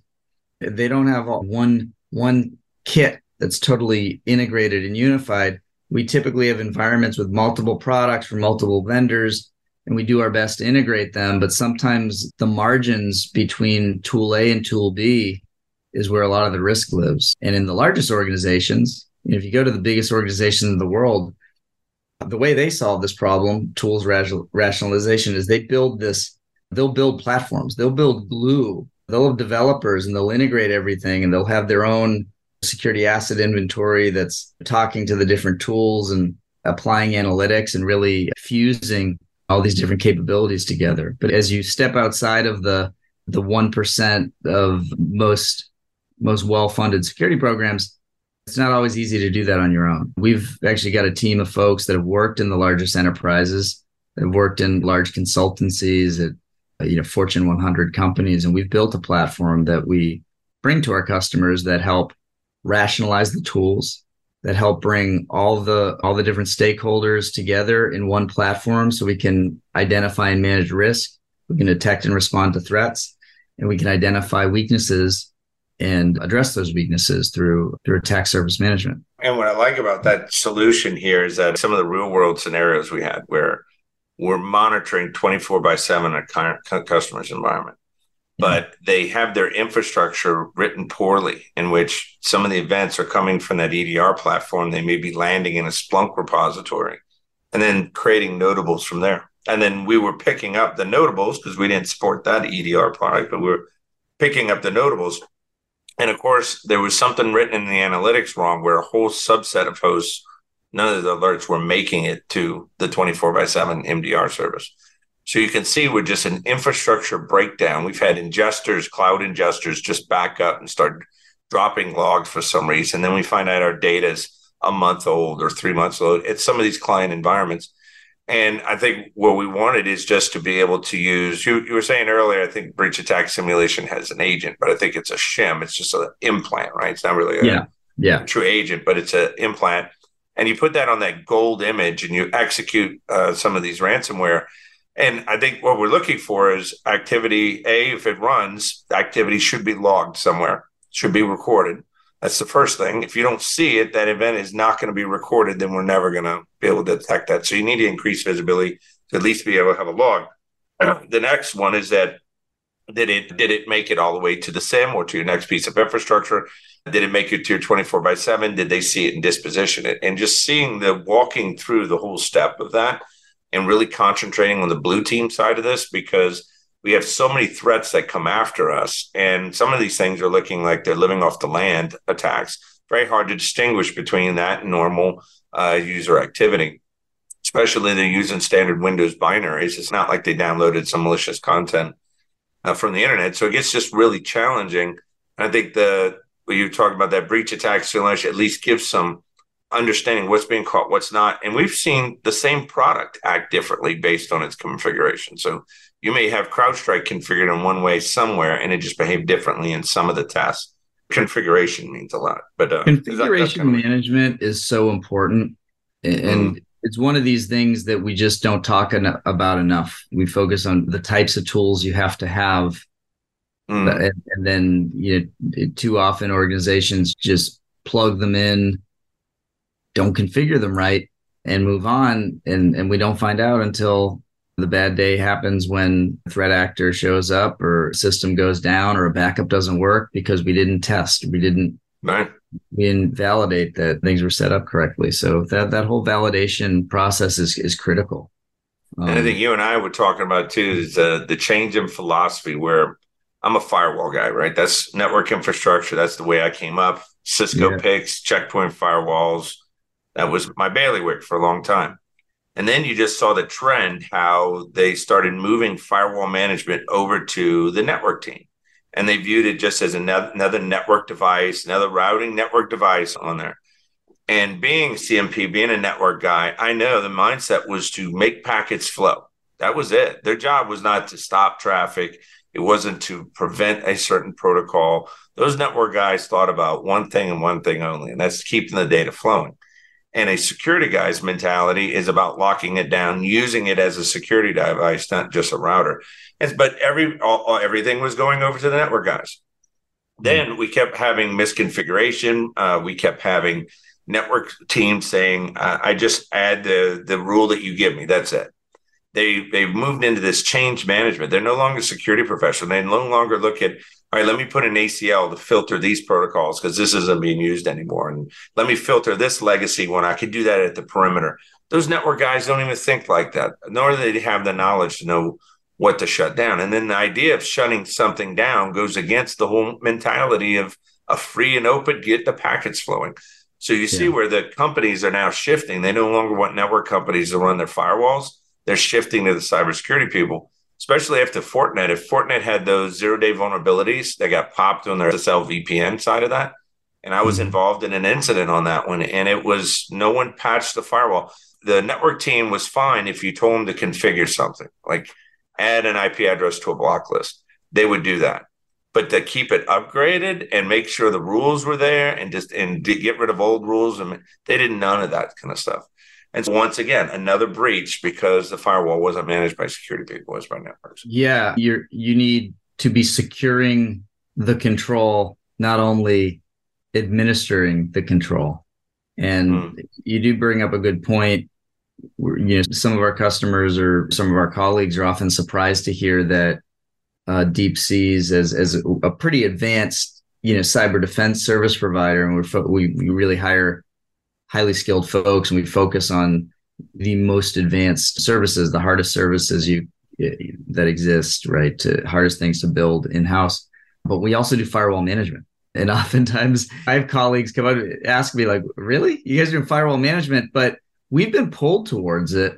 they don't have one one kit that's totally integrated and unified. We typically have environments with multiple products from multiple vendors and we do our best to integrate them but sometimes the margins between tool A and tool B is where a lot of the risk lives. And in the largest organizations if you go to the biggest organizations in the world the way they solve this problem, tools rationalization, is they build this, they'll build platforms, they'll build glue, they'll have developers and they'll integrate everything and they'll have their own security asset inventory that's talking to the different tools and applying analytics and really fusing all these different capabilities together. But as you step outside of the the 1% of most most well-funded security programs, it's not always easy to do that on your own. We've actually got a team of folks that have worked in the largest enterprises, have worked in large consultancies at you know Fortune 100 companies, and we've built a platform that we bring to our customers that help rationalize the tools, that help bring all the all the different stakeholders together in one platform, so we can identify and manage risk, we can detect and respond to threats, and we can identify weaknesses and address those weaknesses through through attack surface management. And what I like about that solution here is that some of the real world scenarios we had where we're monitoring 24 by 7 a customer's environment mm-hmm. but they have their infrastructure written poorly in which some of the events are coming from that EDR platform. They may be landing in a Splunk repository and then creating notables from there. And then we were picking up the notables because we didn't support that EDR product but we we're picking up the notables and of course, there was something written in the analytics wrong where a whole subset of hosts, none of the alerts were making it to the 24 by 7 MDR service. So you can see we're just an infrastructure breakdown. We've had ingesters, cloud ingesters just back up and start dropping logs for some reason. Then we find out our data is a month old or three months old. It's some of these client environments. And I think what we wanted is just to be able to use. You, you were saying earlier, I think breach attack simulation has an agent, but I think it's a shim. It's just an implant, right? It's not really a, yeah, yeah. true agent, but it's an implant. And you put that on that gold image, and you execute uh, some of these ransomware. And I think what we're looking for is activity. A, if it runs, activity should be logged somewhere, should be recorded. That's the first thing. If you don't see it, that event is not going to be recorded, then we're never going to be able to detect that. So you need to increase visibility to at least be able to have a log. the next one is that did it did it make it all the way to the SIEM or to your next piece of infrastructure? Did it make it to your 24 by 7? Did they see it and disposition it? And just seeing the walking through the whole step of that and really concentrating on the blue team side of this because we have so many threats that come after us. And some of these things are looking like they're living off the land attacks. Very hard to distinguish between that and normal uh, user activity, especially they're using standard Windows binaries. It's not like they downloaded some malicious content uh, from the internet. So it gets just really challenging. I think the you talk about that breach attack simulation at least gives some understanding what's being caught, what's not. And we've seen the same product act differently based on its configuration. So you may have CrowdStrike configured in one way somewhere, and it just behaved differently in some of the tests. Configuration means a lot, but uh, configuration that, management is so important, and mm. it's one of these things that we just don't talk en- about enough. We focus on the types of tools you have to have, mm. and, and then you know, too often organizations just plug them in don't configure them right and move on and and we don't find out until the bad day happens when threat actor shows up or system goes down or a backup doesn't work because we didn't test we didn't right. we didn't validate that things were set up correctly so that that whole validation process is is critical um, and i think you and i were talking about too is the the change in philosophy where i'm a firewall guy right that's network infrastructure that's the way i came up cisco yeah. PIX checkpoint firewalls that was my bailiwick for a long time. And then you just saw the trend how they started moving firewall management over to the network team. And they viewed it just as another, network device, another routing network device on there. And being CMP, being a network guy, I know the mindset was to make packets flow. That was it. Their job was not to stop traffic. It wasn't to prevent a certain protocol. Those network guys thought about one thing and one thing only, and that's keeping the data flowing. And a security guy's mentality is about locking it down, using it as a security device, not just a router. And, but every all, everything was going over to the network guys. Then we kept having misconfiguration. Uh, we kept having network teams saying, uh, "I just add the the rule that you give me. That's it." They they've moved into this change management. They're no longer security professional. They no longer look at all right, let me put an ACL to filter these protocols because this isn't being used anymore. And let me filter this legacy one. I could do that at the perimeter. Those network guys don't even think like that, nor do they have the knowledge to know what to shut down. And then the idea of shutting something down goes against the whole mentality of a free and open, get the packets flowing. So you see yeah. where the companies are now shifting. They no longer want network companies to run their firewalls. They're shifting to the cybersecurity people especially after Fortinet. If Fortinet had those zero day vulnerabilities that got popped on their SSL VPN side of that, and I was mm-hmm. involved in an incident on that one, and it was no one patched the firewall. The network team was fine if you told them to configure something like add an IP address to a block list. They would do that. But to keep it upgraded and make sure the rules were there and just and get rid of old rules, and they did none of that kind of stuff. And so once again, another breach because the firewall wasn't managed by security people, it was by networks. Yeah, you're you need to be securing the control, not only administering the control. And mm. you do bring up a good point. You know, some of our customers or some of our colleagues are often surprised to hear that uh, DeepSeas as as a pretty advanced, you know, cyber defense service provider, and we're we we really hire highly skilled folks and we focus on the most advanced services, the hardest services you that exist, right? To hardest things to build in house. But we also do firewall management. And oftentimes I have colleagues come up and ask me, like, really? You guys are doing firewall management, but we've been pulled towards it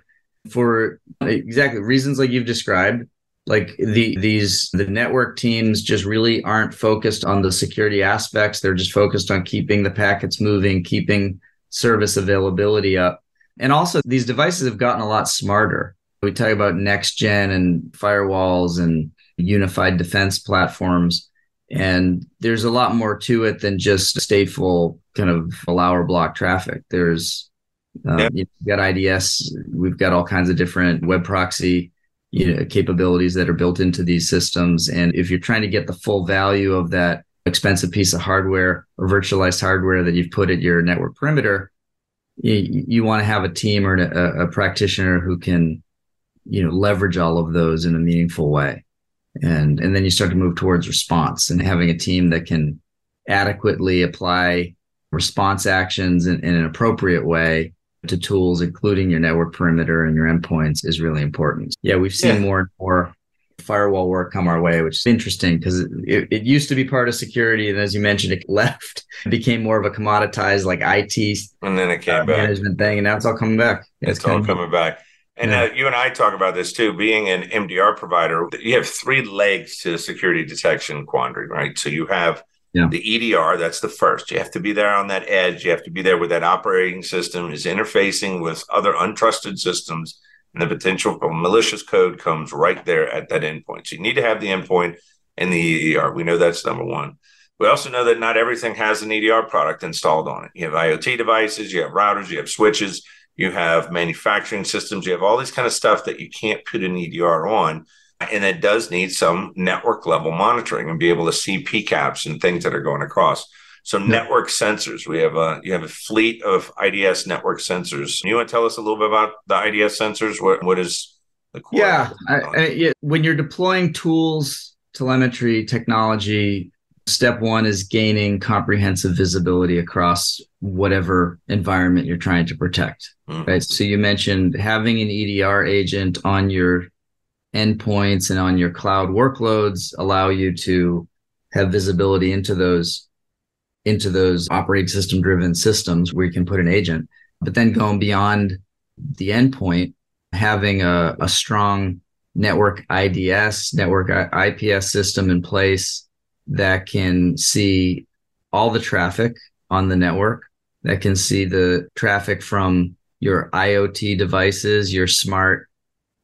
for exactly reasons like you've described. Like the these the network teams just really aren't focused on the security aspects. They're just focused on keeping the packets moving, keeping service availability up. And also, these devices have gotten a lot smarter. We talk about next gen and firewalls and unified defense platforms. And there's a lot more to it than just stateful kind of allow or block traffic. There's um, yep. you've got IDS, we've got all kinds of different web proxy you know, capabilities that are built into these systems. And if you're trying to get the full value of that expensive piece of hardware or virtualized hardware that you've put at your network perimeter, you, you want to have a team or a, a, practitioner who can, you know, leverage all of those in a meaningful way. And, and then you start to move towards response and having a team that can adequately apply response actions in, in an appropriate way to tools, including your network perimeter and your endpoints is really important. Yeah, we've seen yeah. more and more firewall work come our way, which is interesting because it, it, used to be part of security. And as you mentioned, it left, it became more of a commoditized like IT and then it came uh, back. management thing. And now it's all coming back. It's, it's all coming back. And yeah. uh, you and I talk about this too. Being an MDR provider, you have three legs to the security detection quandary, right? So you have yeah. the EDR, that's the first. You have to be there on that edge. You have to be there where that operating system is interfacing with other untrusted systems. And the potential for malicious code comes right there at that endpoint. So you need to have the endpoint and the EDR. We know that's number one. We also know that not everything has an EDR product installed on it. You have IoT devices, you have routers, you have switches you have manufacturing systems, you have all these kind of stuff that you can't put an EDR on. And it does need some network level monitoring and be able to see PCAPs and things that are going across. So network sensors, we have a you have a fleet of IDS network sensors. You want to tell us a little bit about the IDS sensors? What what is the core? Yeah, I, I, yeah. when you're deploying tools, telemetry, technology, step one is gaining comprehensive visibility across whatever environment you're trying to protect mm-hmm. right so you mentioned having an edr agent on your endpoints and on your cloud workloads allow you to have visibility into those into those operating system driven systems where you can put an agent. But then going beyond the endpoint having a, a strong network ids network ips system in place that can see all the traffic on the network, that can see the traffic from your IoT devices, your smart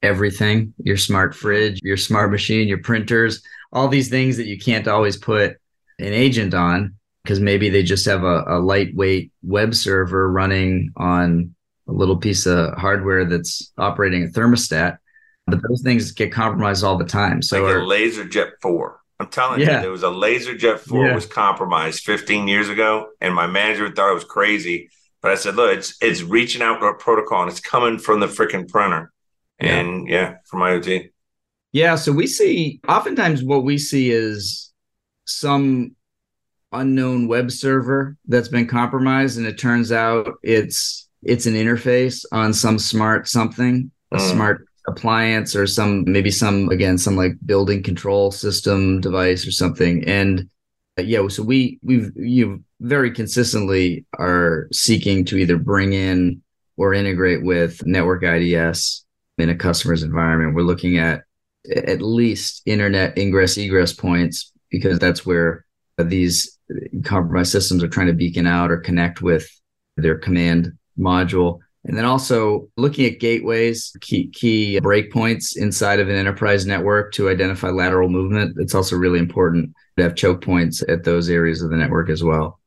everything, your smart fridge, your smart machine, your printers, all these things that you can't always put an agent on because maybe they just have a, a, lightweight web server running on a little piece of hardware that's operating a thermostat. But those things get compromised all the time. So like a LaserJet 4. I'm telling yeah. you, there was a LaserJet 4 yeah. was compromised 15 years ago, and my manager thought it was crazy. But I said, look, it's it's reaching out to a protocol and it's coming from the freaking printer. And yeah, yeah from IoT. Yeah. So we see oftentimes what we see is some unknown web server that's been compromised, and it turns out it's it's an interface on some smart something, a mm. smart appliance or some maybe some again some like building control system device or something and uh, yeah so we we've you very consistently are seeking to either bring in or integrate with network ids in a customer's environment we're looking at at least internet ingress egress points because that's where these compromised systems are trying to beacon out or connect with their command module and then also looking at gateways, key key breakpoints inside of an enterprise network to identify lateral movement. It's also really important to have choke points at those areas of the network as well.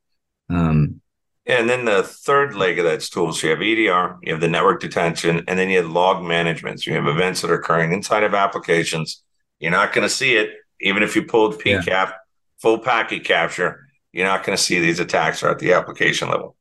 Um, and then the third leg of that tool, so you have EDR, you have the network detection, and then you have log management. So you have events that are occurring inside of applications. You're not going to see it, even if you pulled PCAP, yeah. full packet capture. You're not going to see these attacks are at the application level.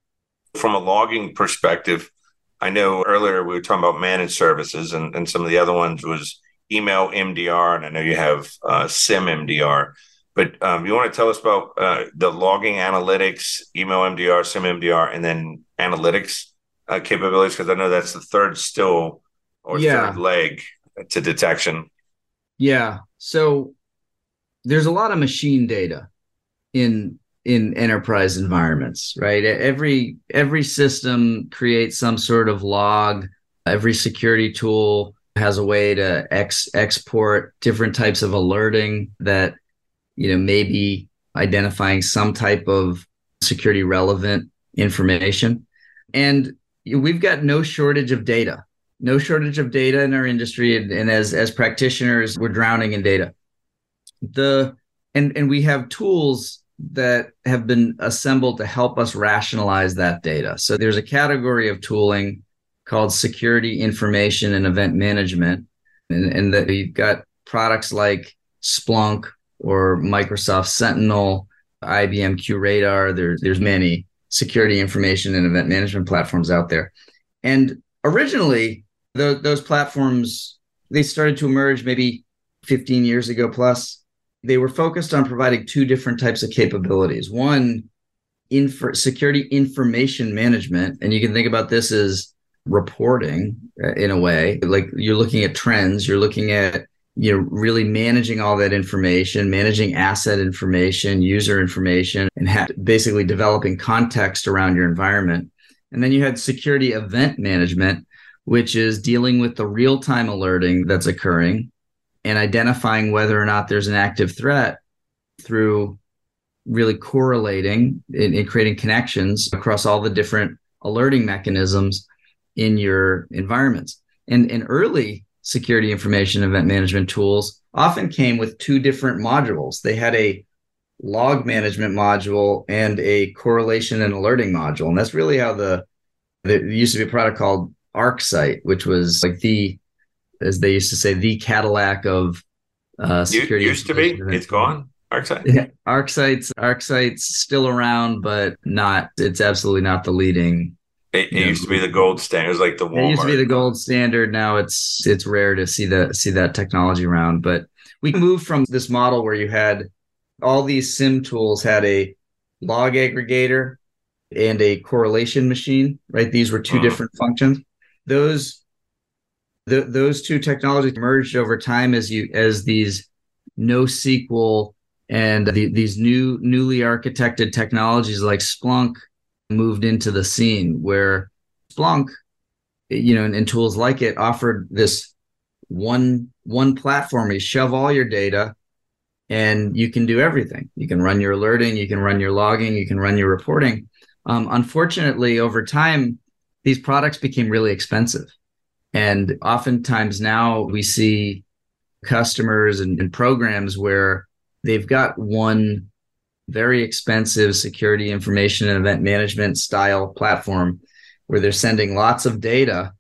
From a logging perspective, I know earlier we were talking about managed services, and, and some of the other ones was email MDR, and I know you have uh, SIEM MDR. But um, you want to tell us about uh, the logging analytics, email MDR, SIEM MDR, and then analytics uh, capabilities? Because I know that's the third still or yeah. third leg to detection. Yeah. So there's a lot of machine data in in enterprise environments right? Every every system creates some sort of log. Every security tool has a way to ex- export different types of alerting that you know maybe identifying some type of security relevant information. And we've got no shortage of data no shortage of data in our industry and, and as as practitioners we're drowning in data. The and and we have tools that have been assembled to help us rationalize that data. So there's a category of tooling called security information and event management. And, and that you've got products like Splunk or Microsoft Sentinel, IBM QRadar. There's there's many security information and event management platforms out there. And originally, the, those platforms they started to emerge maybe 15 years ago plus they were focused on providing two different types of capabilities. One, info, security information management, and you can think about this as reporting uh, in a way. Like you're looking at trends, you're looking at you know really managing all that information, managing asset information, user information, and ha- basically developing context around your environment. And then you had security event management, which is dealing with the real time alerting that's occurring and identifying whether or not there's an active threat through really correlating and, creating connections across all the different alerting mechanisms in your environments. And, and early security information event management tools often came with two different modules. They had a log management module and a correlation and alerting module. And that's really how the there used to be a product called ArcSight, which was like the, as they used to say, the Cadillac of uh, security. Used to be. It's gone. ArcSight. Yeah, ArcSight's ArcSight's still around, but not. It's absolutely not the leading. It, it used to be the gold standard. It was like the Walmart. It used to be the gold standard. Now it's it's rare to see that see that technology around. But we moved from this model where you had all these SIEM tools had a log aggregator and a correlation machine. Right, these were 2 uh-huh. different functions. Those the, those two technologies merged over time as you as these NoSQL and the, these new newly architected technologies like Splunk moved into the scene where Splunk, you know, and, and tools like it offered this one one platform. You shove all your data and you can do everything. You can run your alerting, you can run your logging, you can run your reporting. Um, unfortunately, over time, these products became really expensive. And oftentimes now we see customers and, and programs where they've got one very expensive security information and event management style platform where they're sending lots of data,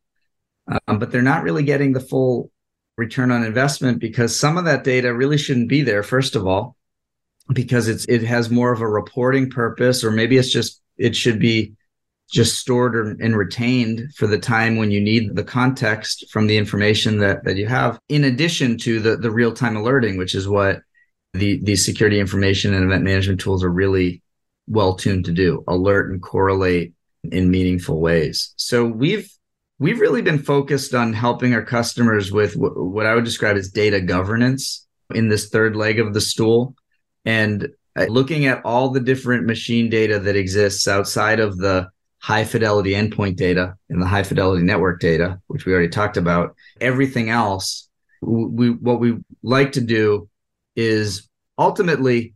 um, but they're not really getting the full return on investment because some of that data really shouldn't be there. First of all, because it's it has more of a reporting purpose, or maybe it's just it should be just stored or, and retained for the time when you need the context from the information that that you have. In addition to the the real time alerting, which is what the these security information and event management tools are really well tuned to do alert and correlate in meaningful ways so we've we've really been focused on helping our customers with w- what i would describe as data governance in this third leg of the stool and uh, looking at all the different machine data that exists outside of the high fidelity endpoint data and the high fidelity network data which we already talked about everything else we what we like to do is ultimately,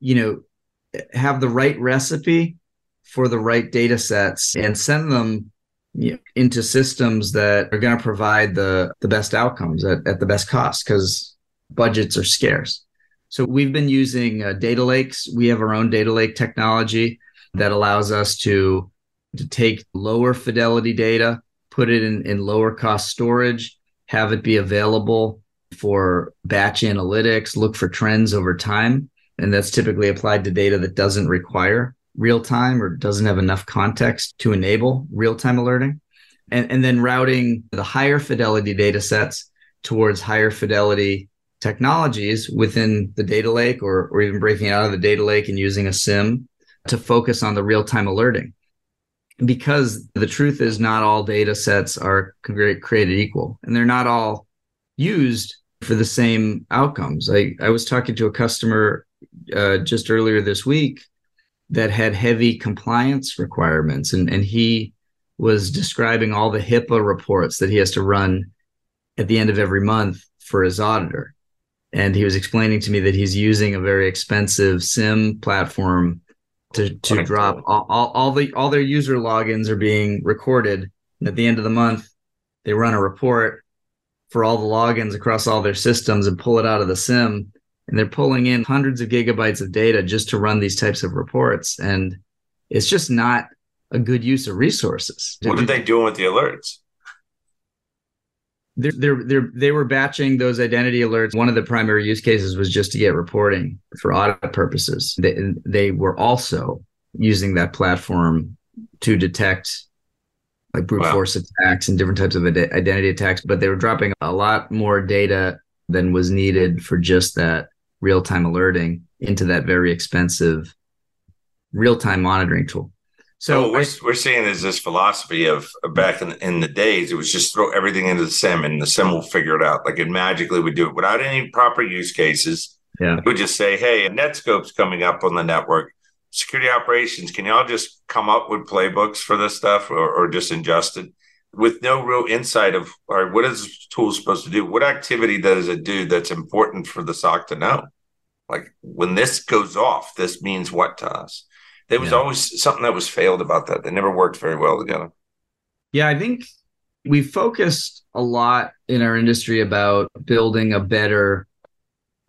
you know, have the right recipe for the right data sets and send them you know, into systems that are going to provide the, the best outcomes at, at the best cost because budgets are scarce. So we've been using uh, data lakes. We have our own data lake technology that allows us to, to take lower fidelity data, put it in, in lower cost storage, have it be available for batch analytics, look for trends over time. And that's typically applied to data that doesn't require real time or doesn't have enough context to enable real time alerting. And, and then routing the higher fidelity data sets towards higher fidelity technologies within the data lake or, or even breaking out of the data lake and using a SIEM to focus on the real time alerting. Because the truth is, not all data sets are created equal and they're not all used for the same outcomes. I, I was talking to a customer uh, just earlier this week that had heavy compliance requirements, and, and he was describing all the HIPAA reports that he has to run at the end of every month for his auditor. And he was explaining to me that he's using a very expensive SIEM platform to, to drop all, all, all the all their user logins are being recorded. And at the end of the month, they run a report for all the logins across all their systems and pull it out of the SIEM And they're pulling in hundreds of gigabytes of data just to run these types of reports. And it's just not a good use of resources. What are they doing with the alerts? They're, they're, they're, they were batching those identity alerts. One of the primary use cases was just to get reporting for audit purposes. They, they were also using that platform to detect like brute wow. force attacks and different types of ad- identity attacks, but they were dropping a lot more data than was needed for just that real time alerting into that very expensive real time monitoring tool. So what we're, we're seeing is this philosophy of back in, in the days, it was just throw everything into the SIEM and the SIEM will figure it out. Like it magically would do it without any proper use cases. Yeah. It would just say, hey, a Netskope's coming up on the network security operations, can y'all just come up with playbooks for this stuff or, or just ingest it? with no real insight of all right, what is this tool supposed to do? What activity does it do that's important for the SOC to know? Like when this goes off, this means what to us? There was yeah. always something that was failed about that. They never worked very well together. Yeah, I think we focused a lot in our industry about building a better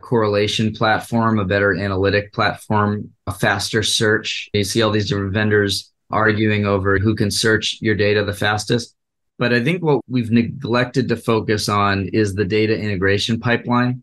correlation platform, a better analytic platform, a faster search. You see all these different vendors arguing over who can search your data the fastest. But I think what we've neglected to focus on is the data integration pipeline,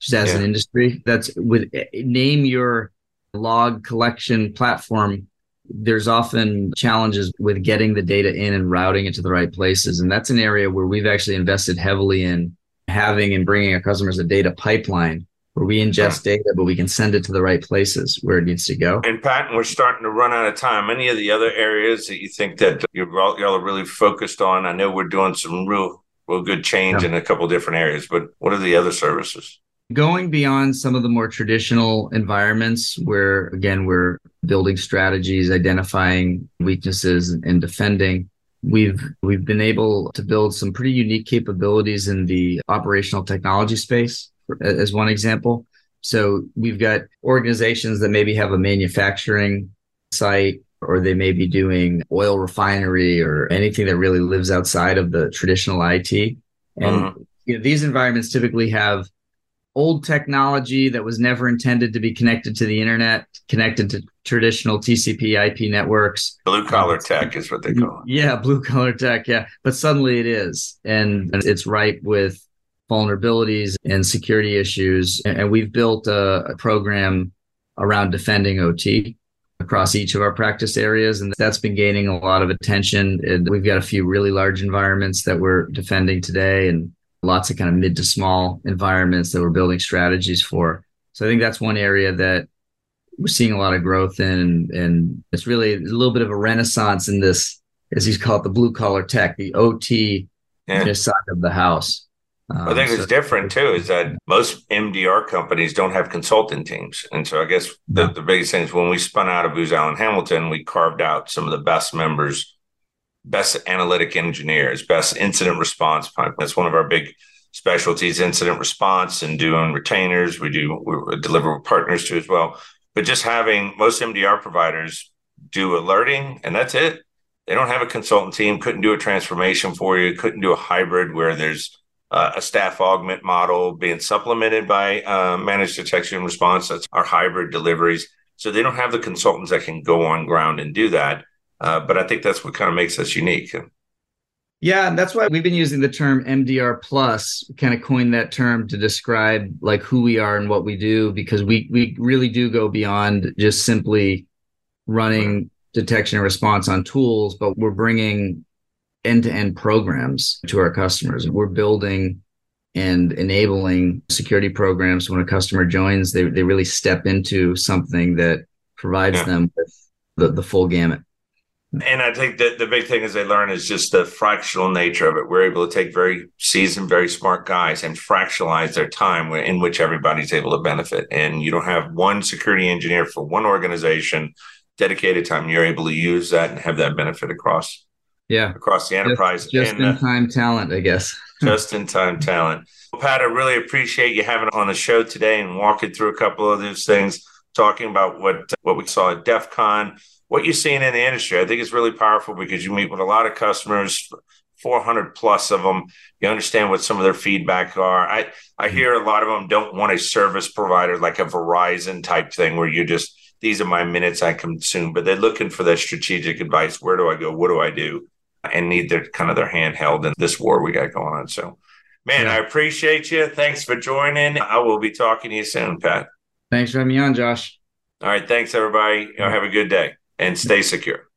just as yeah. an industry. That's with name your log collection platform. There's often challenges with getting the data in and routing it to the right places. And that's an area where we've actually invested heavily in having and bringing our customers a data pipeline where we ingest hmm. data, but we can send it to the right places where it needs to go. And Pat, we're starting to run out of time. Any of the other areas that you think that you're y'all are really focused on? I know we're doing some real, real good change yeah. in a couple different areas, but what are the other services? Going beyond some of the more traditional environments where, again, we're building strategies, identifying weaknesses, and defending. We've we've been able to build some pretty unique capabilities in the operational technology space as one example. So we've got organizations that maybe have a manufacturing site or they may be doing oil refinery or anything that really lives outside of the traditional IT. And uh-huh. you know, these environments typically have old technology that was never intended to be connected to the internet, connected to traditional TCP IP networks. Blue collar um, tech is what they call it. Yeah, blue collar tech. Yeah. But suddenly it is. And it's ripe with vulnerabilities and security issues. And we've built a, a program around defending OT across each of our practice areas. And that's been gaining a lot of attention. And we've got a few really large environments that we're defending today and lots of kind of mid to small environments that we're building strategies for. So I think that's one area that we're seeing a lot of growth in. And it's really a little bit of a renaissance in this, as he's called, the blue collar tech, the OT yeah. side of the house. Um, I think so, it's different too. Is that most MDR companies don't have consulting teams, and so I guess the, the biggest thing is when we spun out of Booz Allen Hamilton, we carved out some of the best members, best analytic engineers, best incident response. That's one of our big specialties: incident response and doing retainers. We do we deliver partners too as well. But just having most MDR providers do alerting, and that's it. They don't have a consultant team. Couldn't do a transformation for you. Couldn't do a hybrid where there's uh, a staff augment model being supplemented by uh, managed detection and response. That's our hybrid deliveries. So they don't have the consultants that can go on ground and do that. Uh, but I think that's what kind of makes us unique. Yeah, And that's why we've been using the term MDR plus, kind of coined that term to describe like who we are and what we do, because we we really do go beyond just simply running detection and response on tools, but we're bringing end-to-end programs to our customers. We're building and enabling security programs. When a customer joins, they, they really step into something that provides yeah. them with the, the full gamut. And I think that the big thing is they learn is just the fractional nature of it. We're able to take very seasoned, very smart guys and fractionalize their time in which everybody's able to benefit. And you don't have one security engineer for one organization dedicated time. You're able to use that and have that benefit across yeah across the enterprise. Just, just and, in time uh, talent, I guess. just in time talent. Well, Pat, I really appreciate you having on the show today and walking through a couple of these things, talking about what what we saw at DEF CON, what you're seeing in the industry. I think it's really powerful because you meet with a lot of customers. 400 plus of them. You understand what some of their feedback are. I, I mm-hmm. hear a lot of them don't want a service provider like a Verizon type thing where you just, these are my minutes I consume, but they're looking for that strategic advice. Where do I go? What do I do? and need their kind of their hand held in this war we got going on. So, man, yeah. I appreciate you. Thanks for joining. I will be talking to you soon, Pat. Thanks for having me on, Josh. All right. Thanks, everybody. You know, have a good day and stay secure.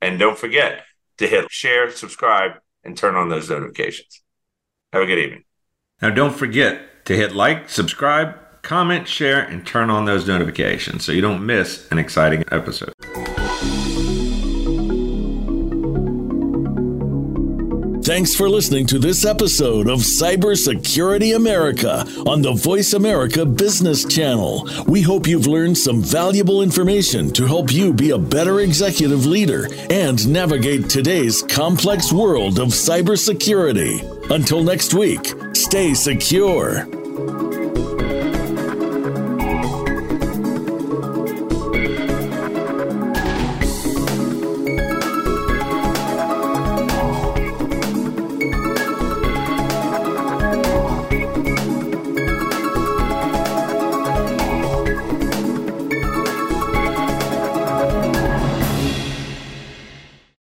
And don't forget to hit share, subscribe, and turn on those notifications. Have a good evening. Now, don't forget to hit like, subscribe, comment, share, and turn on those notifications so you don't miss an exciting episode. Thanks for listening to this episode of Cybersecurity America on the Voice America Business Channel. We hope you've learned some valuable information to help you be a better executive leader and navigate today's complex world of cybersecurity. Until next week, stay secure.